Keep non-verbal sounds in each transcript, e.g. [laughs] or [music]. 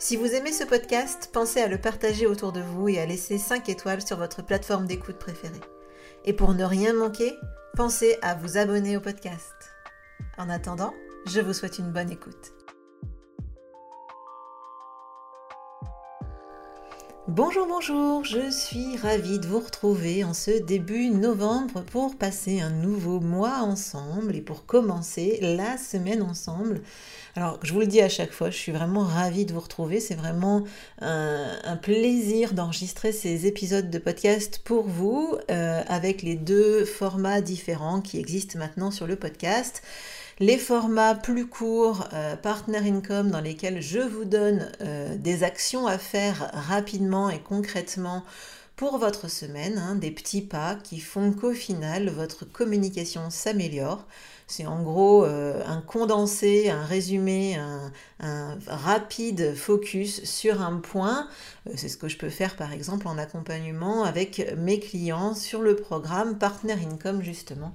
Si vous aimez ce podcast, pensez à le partager autour de vous et à laisser 5 étoiles sur votre plateforme d'écoute préférée. Et pour ne rien manquer, pensez à vous abonner au podcast. En attendant, je vous souhaite une bonne écoute. Bonjour, bonjour, je suis ravie de vous retrouver en ce début novembre pour passer un nouveau mois ensemble et pour commencer la semaine ensemble. Alors, je vous le dis à chaque fois, je suis vraiment ravie de vous retrouver. C'est vraiment un, plaisir d'enregistrer ces épisodes de podcast pour vous euh, avec les deux formats différents qui existent maintenant sur le podcast les formats plus courts, euh, Partner Income, dans lesquels je vous donne euh, des actions à faire rapidement et concrètement pour votre semaine, hein, des petits pas qui font qu'au final, votre communication s'améliore. C'est en gros euh, un condensé, un résumé, un, un, rapide focus sur un point. C'est ce que je peux faire par exemple en accompagnement avec mes clients sur le programme Partner Income justement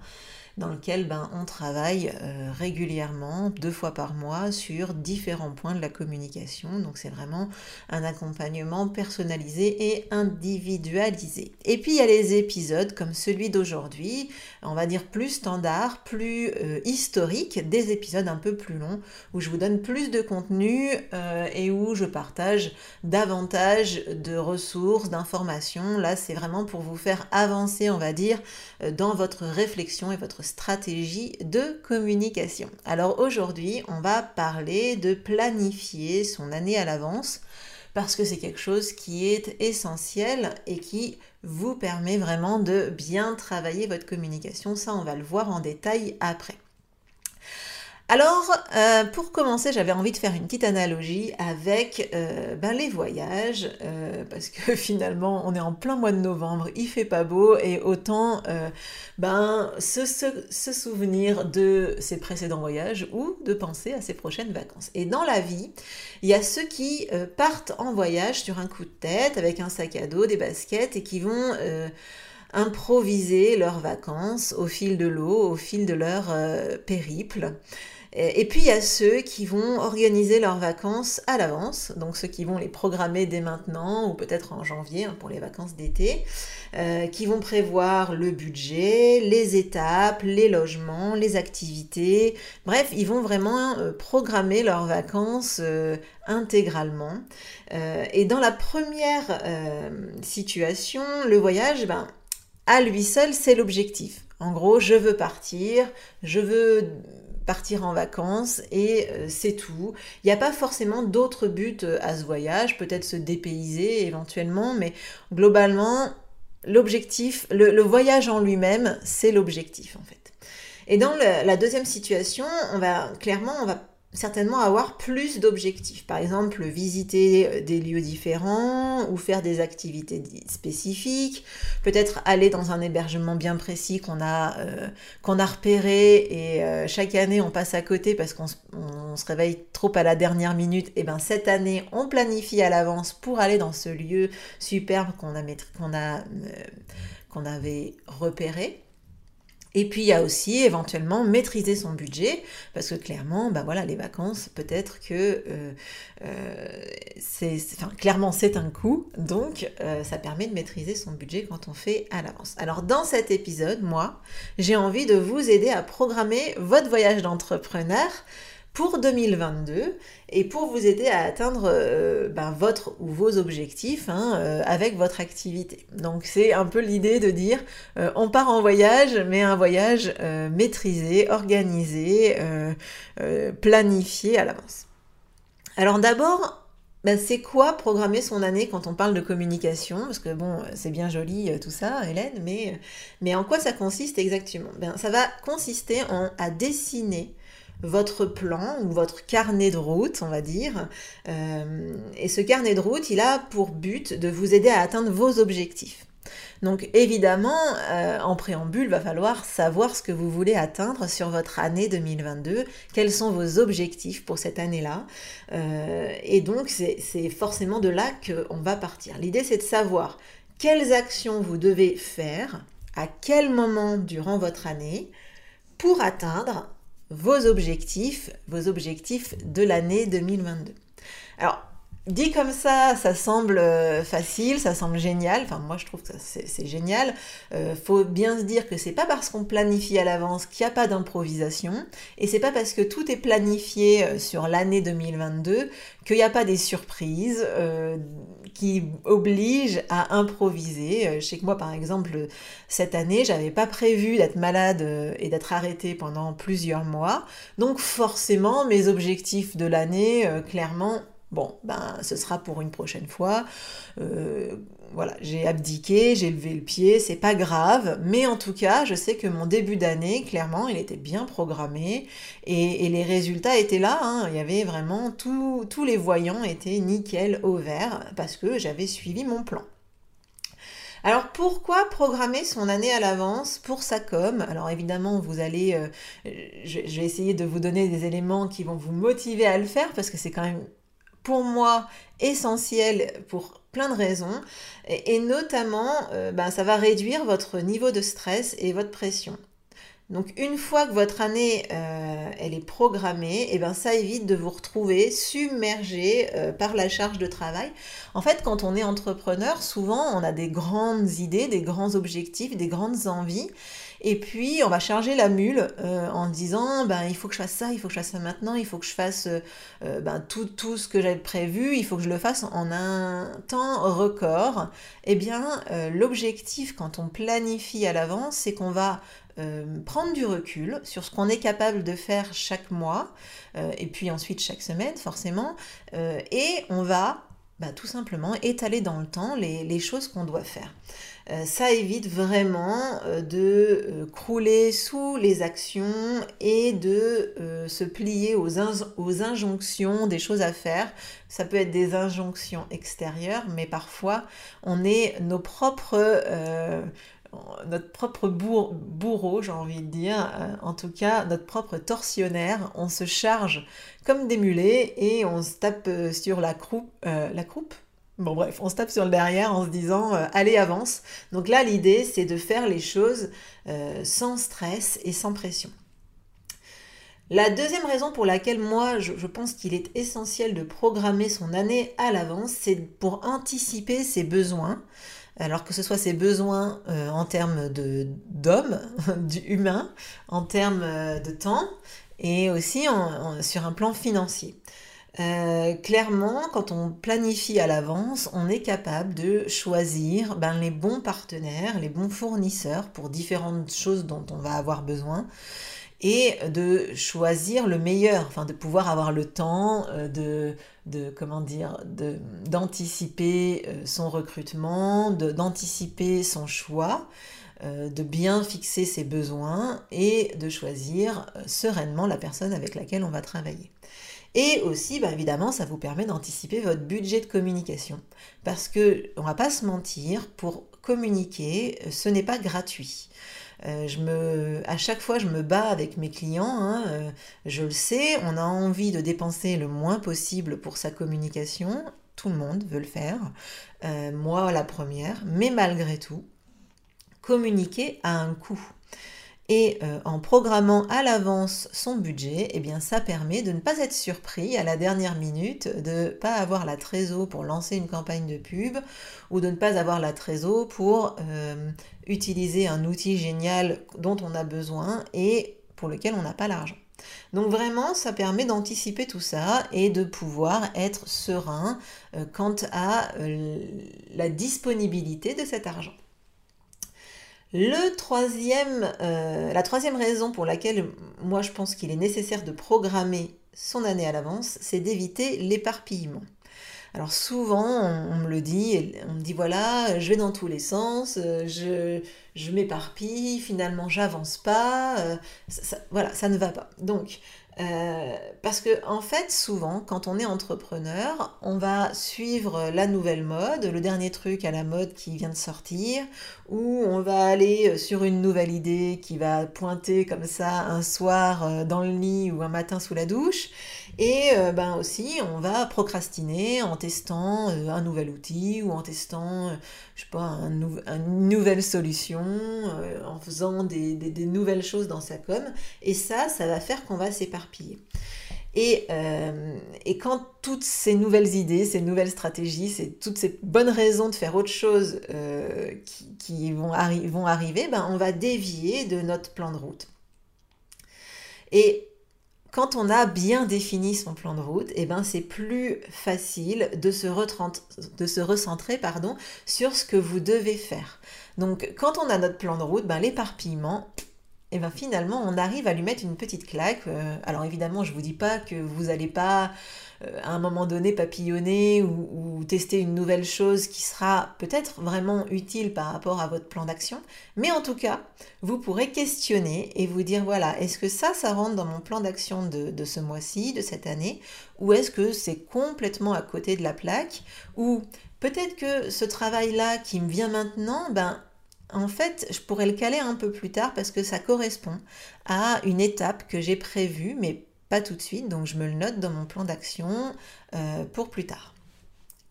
dans lequel ben, on travaille euh, régulièrement, deux fois par mois, sur différents points de la communication. Donc c'est vraiment un accompagnement personnalisé et individualisé. Et puis il y a les épisodes comme celui d'aujourd'hui, on va dire plus standard, plus euh, historique, des épisodes un peu plus longs, où je vous donne plus de contenu euh, et où je partage davantage de ressources, d'informations. Là c'est vraiment pour vous faire avancer, on va dire, dans votre réflexion et votre stratégie de communication. Alors aujourd'hui, on va parler de planifier son année à l'avance parce que c'est quelque chose qui est essentiel et qui vous permet vraiment de bien travailler votre communication. Ça, on va le voir en détail après. Alors, euh, pour commencer, j'avais envie de faire une petite analogie avec euh, ben, les voyages, euh, parce que [laughs] finalement, on est en plein mois de novembre, il fait pas beau, et autant ben, se, se, souvenir de ses précédents voyages ou de penser à ses prochaines vacances. Et dans la vie, il y a ceux qui partent en voyage sur un coup de tête, avec un sac à dos, des baskets, et qui vont improviser leurs vacances au fil de l'eau, au fil de leur périple. Et puis il y a ceux qui vont organiser leurs vacances à l'avance, donc ceux qui vont les programmer dès maintenant ou peut-être en janvier hein, pour les vacances d'été, euh, qui vont prévoir le budget, les étapes, les logements, les activités. Bref, ils vont vraiment euh, programmer leurs vacances euh, intégralement. et dans la première situation, le voyage, ben, à lui seul, c'est l'objectif. En gros, je veux partir, je veux partir en vacances et euh, c'est tout. Il n'y a pas forcément d'autres buts euh, à ce voyage, peut-être se dépayser éventuellement, mais globalement, l'objectif, le, voyage en lui-même, c'est l'objectif en fait. Et dans la deuxième situation, on va clairement, on va certainement avoir plus d'objectifs. Par exemple, visiter euh, des lieux différents ou faire des activités spécifiques, peut-être aller dans un hébergement bien précis qu'on a, euh, a repéré et euh, chaque année on passe à côté parce qu'on se réveille trop à la dernière minute. Et bien cette année, on planifie à l'avance pour aller dans ce lieu superbe qu'on a, qu'on avait repéré. Et puis il y a aussi éventuellement maîtriser son budget, parce que clairement, bah voilà, les vacances, peut-être que euh, euh, c'est, enfin, clairement c'est un coût, donc euh, ça permet de maîtriser son budget quand on fait à l'avance. Alors dans cet épisode, moi, j'ai envie de vous aider à programmer votre voyage d'entrepreneur pour 2022 et pour vous aider à atteindre euh, ben, votre ou vos objectifs hein, euh, avec votre activité. Donc c'est un peu l'idée de dire euh, on part en voyage, mais un voyage maîtrisé, organisé, planifié à l'avance. Alors d'abord, ben, c'est quoi programmer son année quand on parle de communication? Parce que bon, c'est bien joli tout ça, Hélène, mais, mais en quoi ça consiste exactement? Ben, Ça va consister en, à dessiner votre plan ou votre carnet de route, on va dire. Euh, et ce carnet de route, il a pour but de vous aider à atteindre vos objectifs. Donc évidemment, euh, en préambule, va falloir savoir ce que vous voulez atteindre sur votre année 2022, quels sont vos objectifs pour cette année-là? Euh, et donc c'est forcément de là qu'on va partir. L'idée c'est de savoir quelles actions vous devez faire, à quel moment durant votre année, pour atteindre vos objectifs, vos objectifs de l'année 2022. Alors, Dit comme ça, ça semble euh, facile, ça semble génial. Enfin, moi, je trouve que c'est génial. Euh, faut bien se dire que c'est pas parce qu'on planifie à l'avance qu'il n'y a pas d'improvisation, et c'est pas parce que tout est planifié euh, sur l'année 2022 qu'il n'y a pas des surprises qui obligent à improviser. Je moi, par exemple, cette année, j'avais pas prévu d'être malade et d'être arrêtée pendant plusieurs mois, donc forcément, mes objectifs de l'année, clairement, Bon, ben, ce sera pour une prochaine fois. Euh, voilà, j'ai abdiqué, j'ai levé le pied, c'est pas grave, mais en tout cas, je sais que mon début d'année, clairement, il était bien programmé et, les résultats étaient là. Hein. Il y avait vraiment tous les voyants étaient nickel au vert parce que j'avais suivi mon plan. Alors pourquoi programmer son année à l'avance pour sa com? Alors évidemment, vous allez, euh, je vais essayer de vous donner des éléments qui vont vous motiver à le faire parce que c'est quand même pour moi essentiel pour plein de raisons et, notamment euh, ben, ça va réduire votre niveau de stress et votre pression. Donc une fois que votre année euh, elle est programmée, et eh ben ça évite de vous retrouver submergé euh, par la charge de travail. En fait, quand on est entrepreneur, souvent on a des grandes idées, des grands objectifs, des grandes envies, et puis, on va charger la mule euh, en disant, ben, il faut que je fasse ça, il faut que je fasse ça maintenant, il faut que je fasse euh, ben, tout, ce que j'avais prévu, il faut que je le fasse en un temps record. Eh bien, euh, l'objectif quand on planifie à l'avance, c'est qu'on va prendre du recul sur ce qu'on est capable de faire chaque mois, et puis ensuite chaque semaine, forcément, et on va bah, tout simplement étaler dans le temps les, choses qu'on doit faire. Euh, ça évite vraiment euh, de euh, crouler sous les actions et de se plier aux, injonctions des choses à faire. Ça peut être des injonctions extérieures, mais parfois on est nos propres notre propre bourreau, j'ai envie de dire, en tout cas notre propre tortionnaire. On se charge comme des mulets et on se tape sur la croupe, la croupe. Bon bref, on se tape sur le derrière en se disant allez avance. Donc là l'idée c'est de faire les choses sans stress et sans pression. La deuxième raison pour laquelle moi je, pense qu'il est essentiel de programmer son année à l'avance, c'est pour anticiper ses besoins alors que ce soit ses besoins euh, en termes d'homme, [laughs] humain, en termes euh, de temps et aussi sur un plan financier. Euh, clairement, quand on planifie à l'avance, on est capable de choisir ben, les bons partenaires, les bons fournisseurs pour différentes choses dont on va avoir besoin et de choisir le meilleur, enfin de pouvoir avoir le temps euh, de, de comment dire, d'anticiper euh, son recrutement, d'anticiper son choix, de bien fixer ses besoins et de choisir sereinement la personne avec laquelle on va travailler. Et aussi, bah, évidemment, ça vous permet d'anticiper votre budget de communication. Parce que, on va pas se mentir, pour communiquer, ce n'est pas gratuit. Euh, à chaque fois, je me bats avec mes clients. Hein, euh, je le sais, on a envie de dépenser le moins possible pour sa communication. Tout le monde veut le faire. Euh, moi, la première. Mais malgré tout, communiquer a un coût. Et en programmant à l'avance son budget, eh bien ça permet de ne pas être surpris à la dernière minute, de pas avoir la trésor pour lancer une campagne de pub ou de ne pas avoir la trésor pour utiliser un outil génial dont on a besoin et pour lequel on n'a pas l'argent. Donc vraiment, ça permet d'anticiper tout ça et de pouvoir être serein euh, quant à euh, la disponibilité de cet argent. Le troisième, euh, la troisième raison pour laquelle moi je pense qu'il est nécessaire de programmer son année à l'avance, c'est d'éviter l'éparpillement. Alors souvent, on, me le dit, on me dit voilà, je vais dans tous les sens, je, je m'éparpille, finalement j'avance pas, voilà, ça ne va pas. Donc euh, parce que en fait, souvent, quand on est entrepreneur, on va suivre la nouvelle mode, le dernier truc à la mode qui vient de sortir, ou on va aller sur une nouvelle idée qui va pointer comme ça un soir euh, dans le lit ou un matin sous la douche. Et euh, ben aussi, on va procrastiner en testant un nouvel outil ou en testant, je sais pas, une nouvelle solution, en faisant des, des, nouvelles choses dans sa com. Et ça, ça va faire qu'on va séparer euh, et, quand toutes ces nouvelles idées, ces nouvelles stratégies, toutes ces bonnes raisons de faire autre chose euh, qui, vont, vont, arriver, ben on va dévier de notre plan de route. Et quand on a bien défini son plan de route, eh ben c'est plus facile de se, de se recentrer pardon, sur ce que vous devez faire. Donc quand on a notre plan de route, ben, l'éparpillement, et bien finalement on arrive à lui mettre une petite claque. Euh, alors évidemment je ne vous dis pas que vous n'allez pas euh, à un moment donné papillonner ou, tester une nouvelle chose qui sera peut-être vraiment utile par rapport à votre plan d'action, mais en tout cas vous pourrez questionner et vous dire voilà est-ce que ça ça rentre dans mon plan d'action de ce mois-ci, de cette année, ou est-ce que c'est complètement à côté de la plaque, ou peut-être que ce travail-là qui me vient maintenant, ben en fait, je pourrais le caler un peu plus tard parce que ça correspond à une étape que j'ai prévue, mais pas tout de suite. Donc je me le note dans mon plan d'action euh, pour plus tard.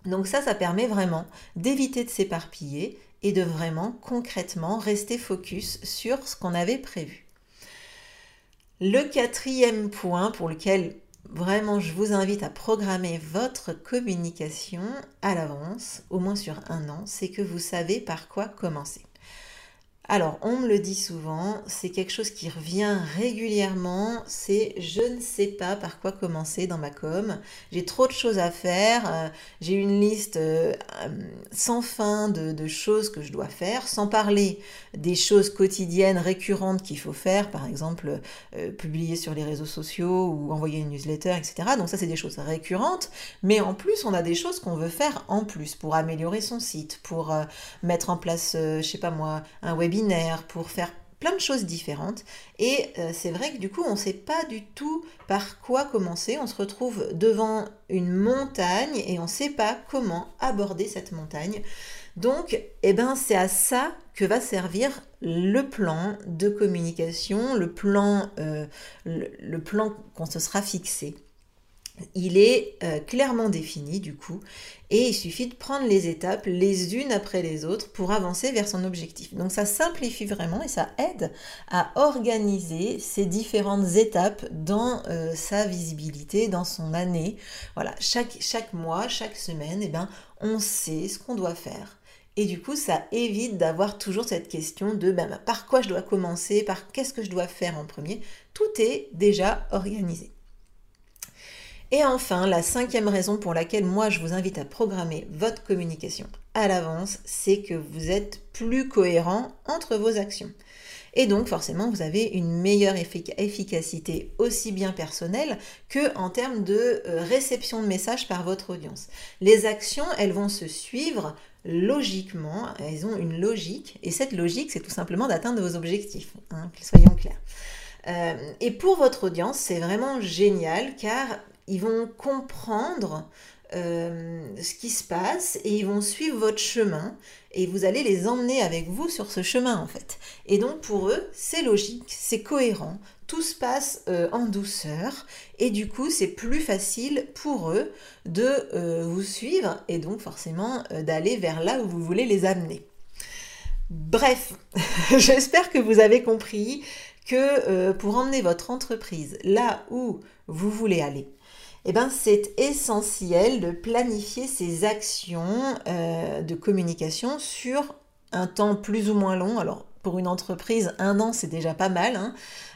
Donc ça, ça permet vraiment d'éviter de s'éparpiller et de vraiment concrètement rester focus sur ce qu'on avait prévu. Le quatrième point pour lequel vraiment je vous invite à programmer votre communication à l'avance, au moins sur un an, c'est que vous savez par quoi commencer. Alors, on me le dit souvent, c'est quelque chose qui revient régulièrement, c'est je ne sais pas par quoi commencer dans ma com, j'ai trop de choses à faire, euh, j'ai une liste euh, sans fin de, choses que je dois faire, sans parler des choses quotidiennes récurrentes qu'il faut faire, par exemple euh, publier sur les réseaux sociaux ou envoyer une newsletter, etc. Donc ça, c'est des choses récurrentes, mais en plus, on a des choses qu'on veut faire en plus pour améliorer son site, pour mettre en place, je sais pas moi, un web pour faire plein de choses différentes. Et euh, c'est vrai que du coup, on ne sait pas du tout par quoi commencer. On se retrouve devant une montagne et on ne sait pas comment aborder cette montagne. Donc, eh ben, c'est à ça que va servir le plan de communication, le plan, euh, le plan qu'on se sera fixé il est euh, clairement défini du coup et il suffit de prendre les étapes les unes après les autres pour avancer vers son objectif. Donc ça simplifie vraiment et ça aide à organiser ces différentes étapes dans euh, sa visibilité, dans son année. Voilà, chaque, mois, chaque semaine, eh ben, on sait ce qu'on doit faire. Et du coup, ça évite d'avoir toujours cette question de ben, par quoi je dois commencer, par qu'est-ce que je dois faire en premier? Tout est déjà organisé. Et enfin, la cinquième raison pour laquelle moi je vous invite à programmer votre communication à l'avance, c'est que vous êtes plus cohérent entre vos actions. Et donc forcément, vous avez une meilleure efficacité aussi bien personnelle que en termes de euh, réception de messages par votre audience. Les actions, elles vont se suivre logiquement, elles ont une logique, et cette logique, c'est tout simplement d'atteindre vos objectifs, hein, soyons clairs. Euh, et pour votre audience, c'est vraiment génial car ils vont comprendre euh, ce qui se passe et ils vont suivre votre chemin et vous allez les emmener avec vous sur ce chemin en fait. Et donc pour eux, c'est logique, c'est cohérent, tout se passe euh, en douceur et du coup c'est plus facile pour eux de euh, vous suivre et donc forcément d'aller vers là où vous voulez les amener. Bref, [laughs] j'espère que vous avez compris que pour emmener votre entreprise là où vous voulez aller, eh ben, c'est essentiel de planifier ses actions euh, de communication sur un temps plus ou moins long. Alors, pour une entreprise, un an, c'est déjà pas mal, hein.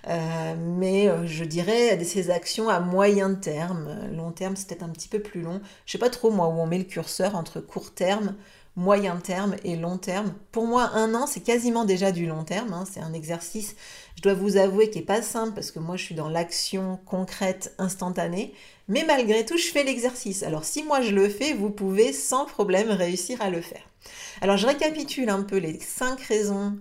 euh, mais euh, je dirais ces actions à moyen terme. Long terme, c'est peut-être un petit peu plus long. Je sais pas trop, moi, où on met le curseur entre court terme, moyen terme et long terme. Pour moi, un an, c'est quasiment déjà du long terme. Hein. C'est un exercice, je dois vous avouer, qui n'est pas simple parce que moi, je suis dans l'action concrète, instantanée. Mais malgré tout, je fais l'exercice. Alors, si moi je le fais, vous pouvez sans problème réussir à le faire. Alors, je récapitule un peu les cinq raisons,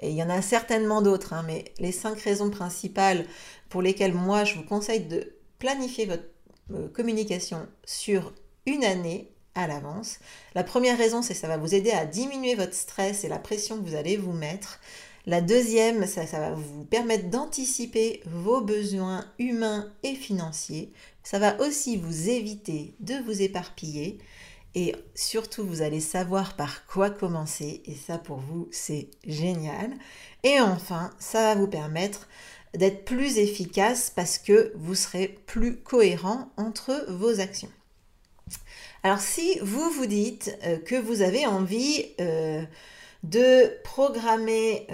et il y en a certainement d'autres, hein, mais les cinq raisons principales pour lesquelles moi, je vous conseille de planifier votre euh, communication sur une année à l'avance. La première raison, c'est que ça va vous aider à diminuer votre stress et la pression que vous allez vous mettre. La deuxième, ça, ça va vous permettre d'anticiper vos besoins humains et financiers. Ça va aussi vous éviter de vous éparpiller. Et surtout, vous allez savoir par quoi commencer. Et ça, pour vous, c'est génial. Et enfin, ça va vous permettre d'être plus efficace parce que vous serez plus cohérent entre vos actions. Alors si vous vous dites euh, que vous avez envie euh, de programmer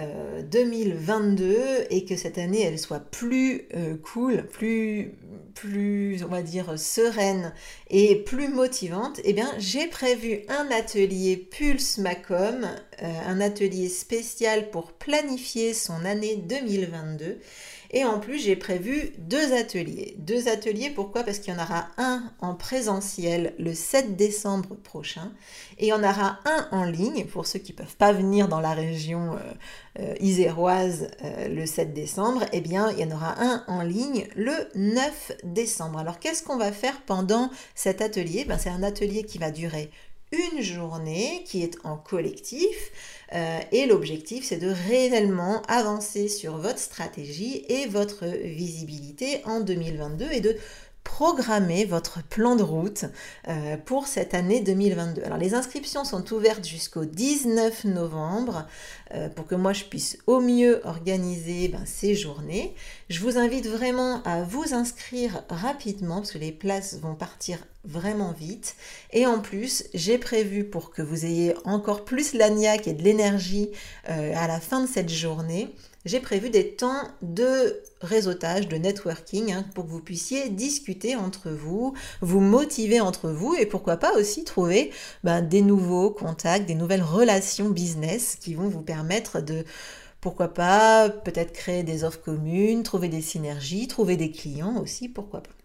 2022 euh, et que cette année elle soit plus cool, plus, plus on va dire sereine et plus motivante, eh bien j'ai prévu un atelier Pulse Macom, un atelier spécial pour planifier son année 2022 et en plus, j'ai prévu deux ateliers. Deux ateliers, pourquoi? Parce qu'il y en aura un en présentiel le 7 décembre prochain et il y en aura un en ligne pour ceux qui ne peuvent pas venir dans la région euh, euh, iséroise euh, le 7 décembre. Eh bien, il y en aura un en ligne le 9 décembre. Alors, qu'est-ce qu'on va faire pendant cet atelier? Ben, C'est un atelier qui va durer une journée qui est en collectif. Euh, et l'objectif, c'est de réellement avancer sur votre stratégie et votre visibilité en 2022 et de programmer votre plan de route euh, pour cette année 2022. Alors les inscriptions sont ouvertes jusqu'au 19 novembre euh, pour que moi je puisse au mieux organiser ben, ces journées. Je vous invite vraiment à vous inscrire rapidement parce que les places vont partir vraiment vite. Et en plus, j'ai prévu pour que vous ayez encore plus l'agnac et de l'énergie euh, à la fin de cette journée, j'ai prévu des temps de réseautage, de networking, hein, pour que vous puissiez discuter entre vous, vous motiver entre vous et pourquoi pas aussi trouver ben, des nouveaux contacts, des nouvelles relations business qui vont vous permettre de, pourquoi pas, peut-être créer des offres communes, trouver des synergies, trouver des clients aussi, pourquoi pas.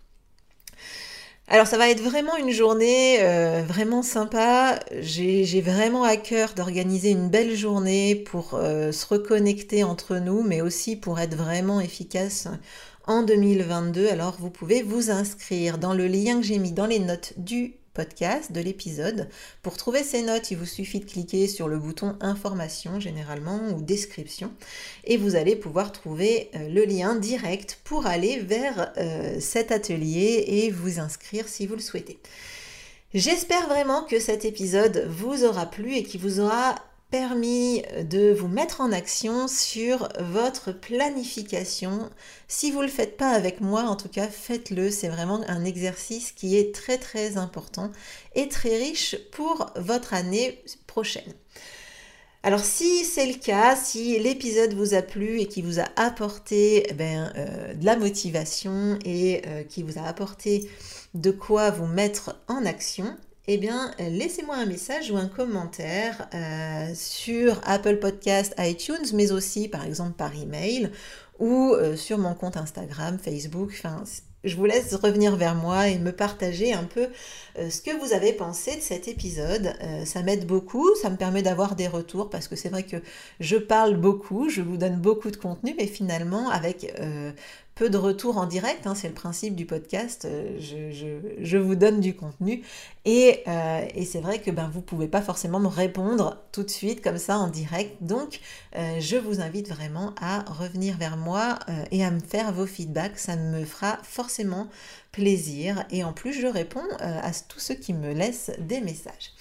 Alors ça va être vraiment une journée euh, vraiment sympa. J'ai vraiment à cœur d'organiser une belle journée pour euh, se reconnecter entre nous, mais aussi pour être vraiment efficace en 2022. Alors vous pouvez vous inscrire dans le lien que j'ai mis dans les notes du de l'épisode. Pour trouver ces notes, il vous suffit de cliquer sur le bouton information généralement ou description et vous allez pouvoir trouver euh, le lien direct pour aller vers euh, cet atelier et vous inscrire si vous le souhaitez. J'espère vraiment que cet épisode vous aura plu et qu'il vous aura permis de vous mettre en action sur votre planification. Si vous ne le faites pas avec moi, en tout cas, faites-le. C'est vraiment un exercice qui est très très important et très riche pour votre année prochaine. Alors si c'est le cas, si l'épisode vous a plu et qui vous a apporté eh ben, euh, de la motivation et euh, qui vous a apporté de quoi vous mettre en action, eh bien, laissez-moi un message ou un commentaire euh, sur Apple Podcast, iTunes, mais aussi par exemple par email ou euh, sur mon compte Instagram, Facebook. Enfin, je vous laisse revenir vers moi et me partager un peu euh, ce que vous avez pensé de cet épisode. ça m'aide beaucoup, ça me permet d'avoir des retours parce que c'est vrai que je parle beaucoup, je vous donne beaucoup de contenu, mais finalement avec peu de retours en direct, hein, c'est le principe du podcast, euh, je, vous donne du contenu. Et, euh, c'est vrai que ben, vous ne pouvez pas forcément me répondre tout de suite comme ça en direct, donc euh, je vous invite vraiment à revenir vers moi et à me faire vos feedbacks, ça me fera forcément plaisir. Et en plus je réponds à tous ceux qui me laissent des messages.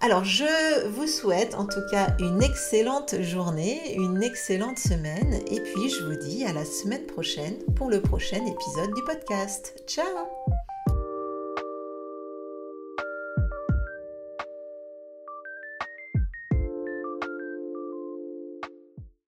Alors, je vous souhaite en tout cas une excellente journée, une excellente semaine, et puis je vous dis à la semaine prochaine pour le prochain épisode du podcast. Ciao